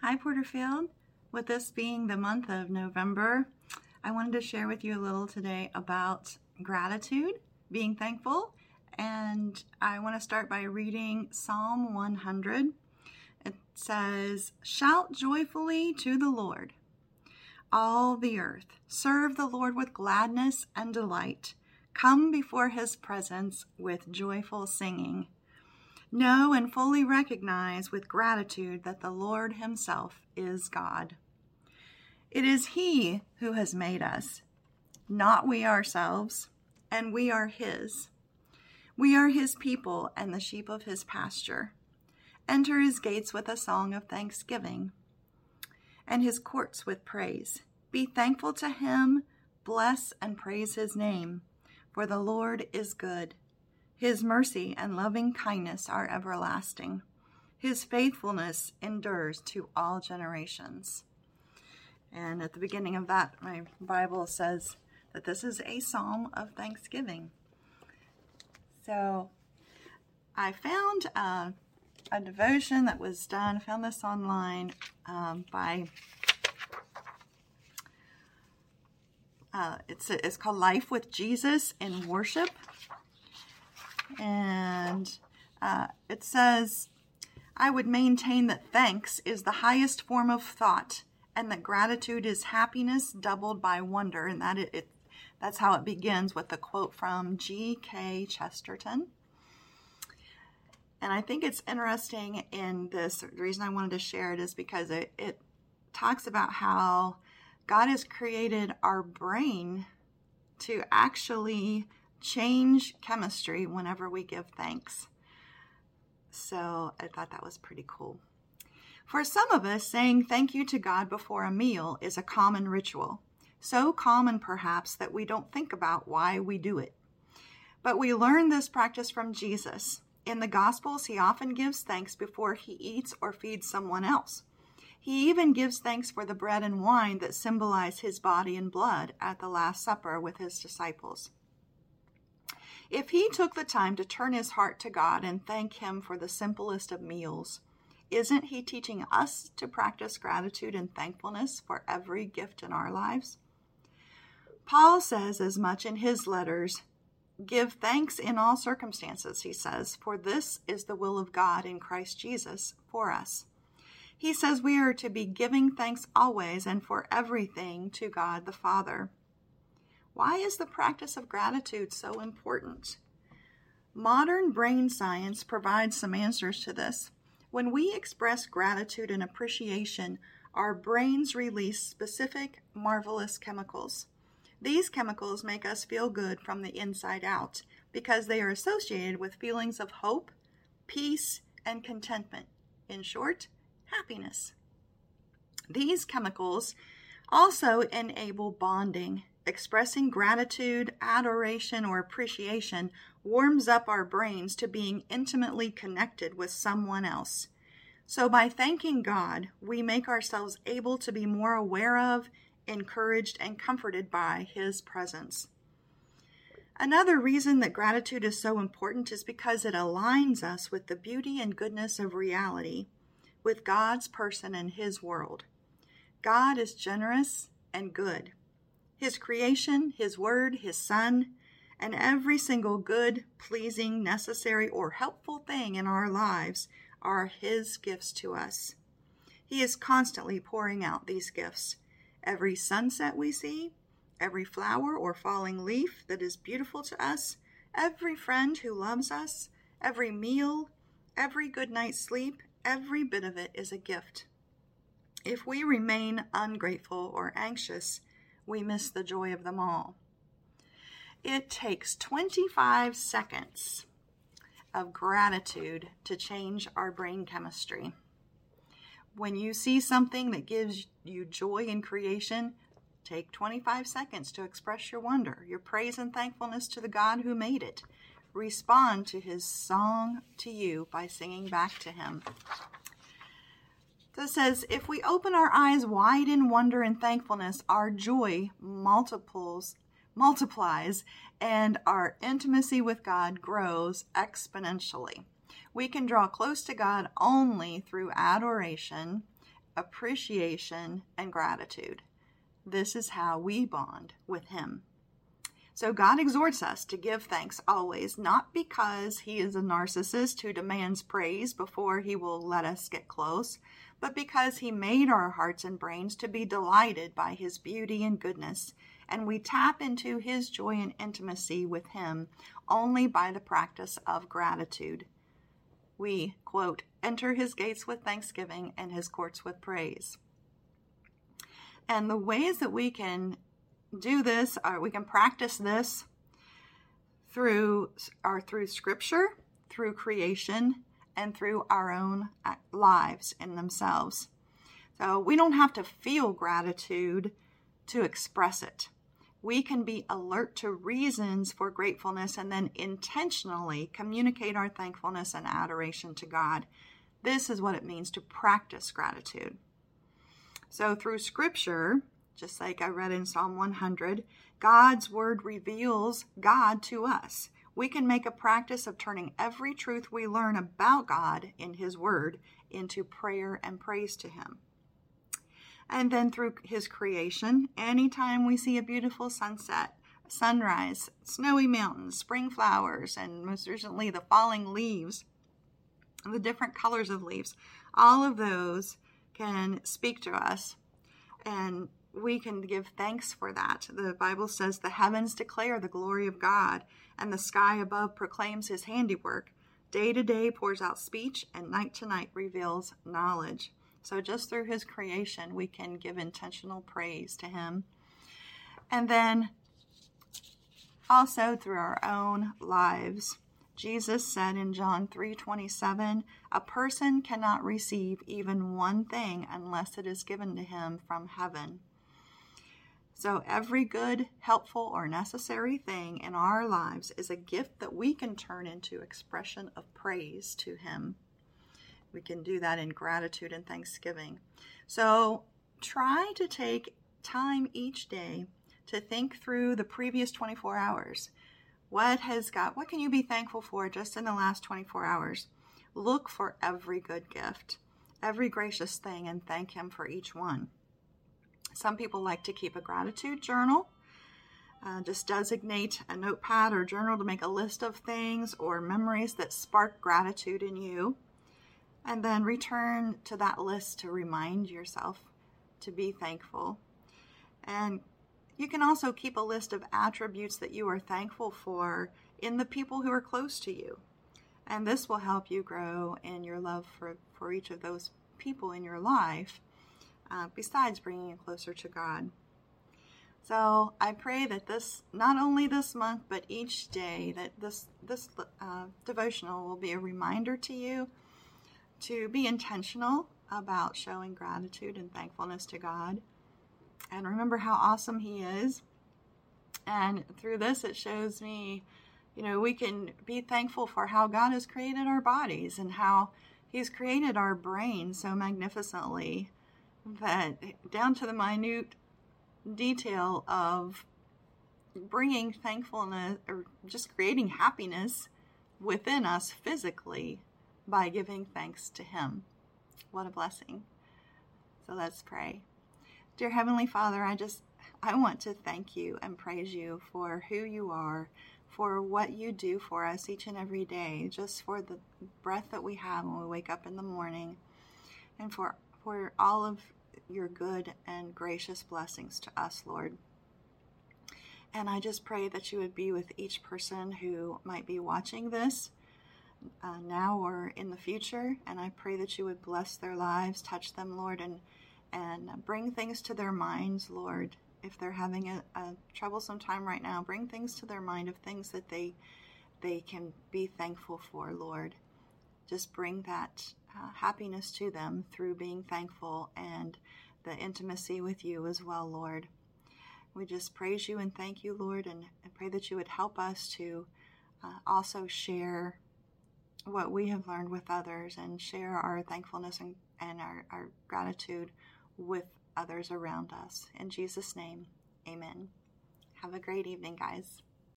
Hi, Porterfield. With this being the month of November, I wanted to share with you a little today about gratitude, being thankful, and I want to start by reading Psalm 100. It says, Shout joyfully to the Lord, all the earth. Serve the Lord with gladness and delight. Come before his presence with joyful singing. Know and fully recognize with gratitude that the Lord Himself is God. It is He who has made us, not we ourselves, and we are His. We are His people and the sheep of His pasture. Enter His gates with a song of thanksgiving and His courts with praise. Be thankful to Him, bless and praise His name, for the Lord is good his mercy and loving kindness are everlasting. His faithfulness endures to all generations. And at the beginning of that, my Bible says that this is a psalm of thanksgiving. So I found uh, a devotion that was done, I found this online um, by. Uh, it's, it's called Life with Jesus in Worship and uh, it says, I would maintain that thanks is the highest form of thought and that gratitude is happiness doubled by wonder. And that it, it that's how it begins with the quote from G.K. Chesterton. And I think it's interesting in this. The reason I wanted to share it is because it, it talks about how God has created our brain to actually change chemistry whenever we give thanks. So I thought that was pretty cool. For some of us, saying thank you to God before a meal is a common ritual, so common perhaps that we don't think about why we do it. But we learn this practice from Jesus. In the Gospels, he often gives thanks before he eats or feeds someone else. He even gives thanks for the bread and wine that symbolize his body and blood at the Last Supper with his disciples. If he took the time to turn his heart to God and thank him for the simplest of meals, isn't he teaching us to practice gratitude and thankfulness for every gift in our lives? Paul says as much in his letters Give thanks in all circumstances, he says, for this is the will of God in Christ Jesus for us. He says we are to be giving thanks always and for everything to God the Father. Why is the practice of gratitude so important? Modern brain science provides some answers to this. When we express gratitude and appreciation, our brains release specific, marvelous chemicals. These chemicals make us feel good from the inside out because they are associated with feelings of hope, peace, and contentment. In short, happiness. These chemicals also enable bonding expressing gratitude, adoration, or appreciation warms up our brains to being intimately connected with someone else. So, by thanking God, we make ourselves able to be more aware of, encouraged, and comforted by His presence. Another reason that gratitude is so important is because it aligns us with the beauty and goodness of reality, with God's person and His world. God is generous and good. His creation, His Word, His Son, and every single good, pleasing, necessary, or helpful thing in our lives are His gifts to us. He is constantly pouring out these gifts. Every sunset we see, every flower or falling leaf that is beautiful to us, every friend who loves us, every meal, every good night's sleep, every bit of it is a gift. If we remain ungrateful or anxious, we miss the joy of them all. It takes 25 seconds of gratitude to change our brain chemistry. When you see something that gives you joy in creation, take 25 seconds to express your wonder, your praise and thankfulness to the God who made it. Respond to his song to you by singing back to him. It says, if we open our eyes wide in wonder and thankfulness, our joy multiples, multiplies, and our intimacy with God grows exponentially. We can draw close to God only through adoration, appreciation, and gratitude. This is how we bond with Him. So God exhorts us to give thanks always, not because He is a narcissist who demands praise before He will let us get close, but because He made our hearts and brains to be delighted by His beauty and goodness, and we tap into His joy and intimacy with Him only by the practice of gratitude. We, quote, enter His gates with thanksgiving and His courts with praise. And the ways that we can do this, or we can practice this through are through scripture, through creation, and through our own uh, lives in themselves. So we don't have to feel gratitude to express it. We can be alert to reasons for gratefulness and then intentionally communicate our thankfulness and adoration to God. This is what it means to practice gratitude. So, through scripture, just like I read in Psalm 100, God's word reveals God to us we can make a practice of turning every truth we learn about God in His Word into prayer and praise to Him. And then through His creation, anytime we see a beautiful sunset, sunrise, snowy mountains, spring flowers, and most recently the falling leaves, the different colors of leaves, all of those can speak to us and we can give thanks for that. The Bible says the heavens declare the glory of God, and the sky above proclaims his handiwork. Day to day pours out speech, and night to night reveals knowledge. So, just through his creation, we can give intentional praise to him. And then also through our own lives. Jesus said in John 3:27, "A person cannot receive even one thing unless it is given to him from heaven." So, every good, helpful, or necessary thing in our lives is a gift that we can turn into expression of praise to Him. We can do that in gratitude and thanksgiving. So, try to take time each day to think through the previous 24 hours. What has got, what can you be thankful for just in the last 24 hours? Look for every good gift, every gracious thing, and thank Him for each one. Some people like to keep a gratitude journal. Uh, just designate a notepad or journal to make a list of things or memories that spark gratitude in you. And then return to that list to remind yourself to be thankful. And you can also keep a list of attributes that you are thankful for in the people who are close to you. And this will help you grow in your love for, for each of those people in your life uh, besides bringing you closer to God. So I pray that this, not only this month, but each day, that this this uh, devotional will be a reminder to you to be intentional about showing gratitude and thankfulness to God, and remember how awesome He is. And through this, it shows me, you know, we can be thankful for how God has created our bodies and how He's created our brain so magnificently that down to the minute detail of bringing thankfulness or just creating happiness within us physically by giving thanks to Him. What a blessing. So let's pray. Dear Heavenly Father, I just I want to thank you and praise you for who you are, for what you do for us each and every day, just for the breath that we have when we wake up in the morning, and for for all of your good and gracious blessings to us, Lord. And I just pray that you would be with each person who might be watching this uh, now or in the future. And I pray that you would bless their lives, touch them, Lord, and and bring things to their minds, Lord. If they're having a, a troublesome time right now, bring things to their mind of things that they they can be thankful for, Lord. Just bring that uh, happiness to them through being thankful and the intimacy with you as well, Lord. We just praise you and thank you, Lord, and, pray that you would help us to uh, also share what we have learned with others and share our thankfulness and, and our, our gratitude with others around us. In Jesus' name, amen. Have a great evening, guys.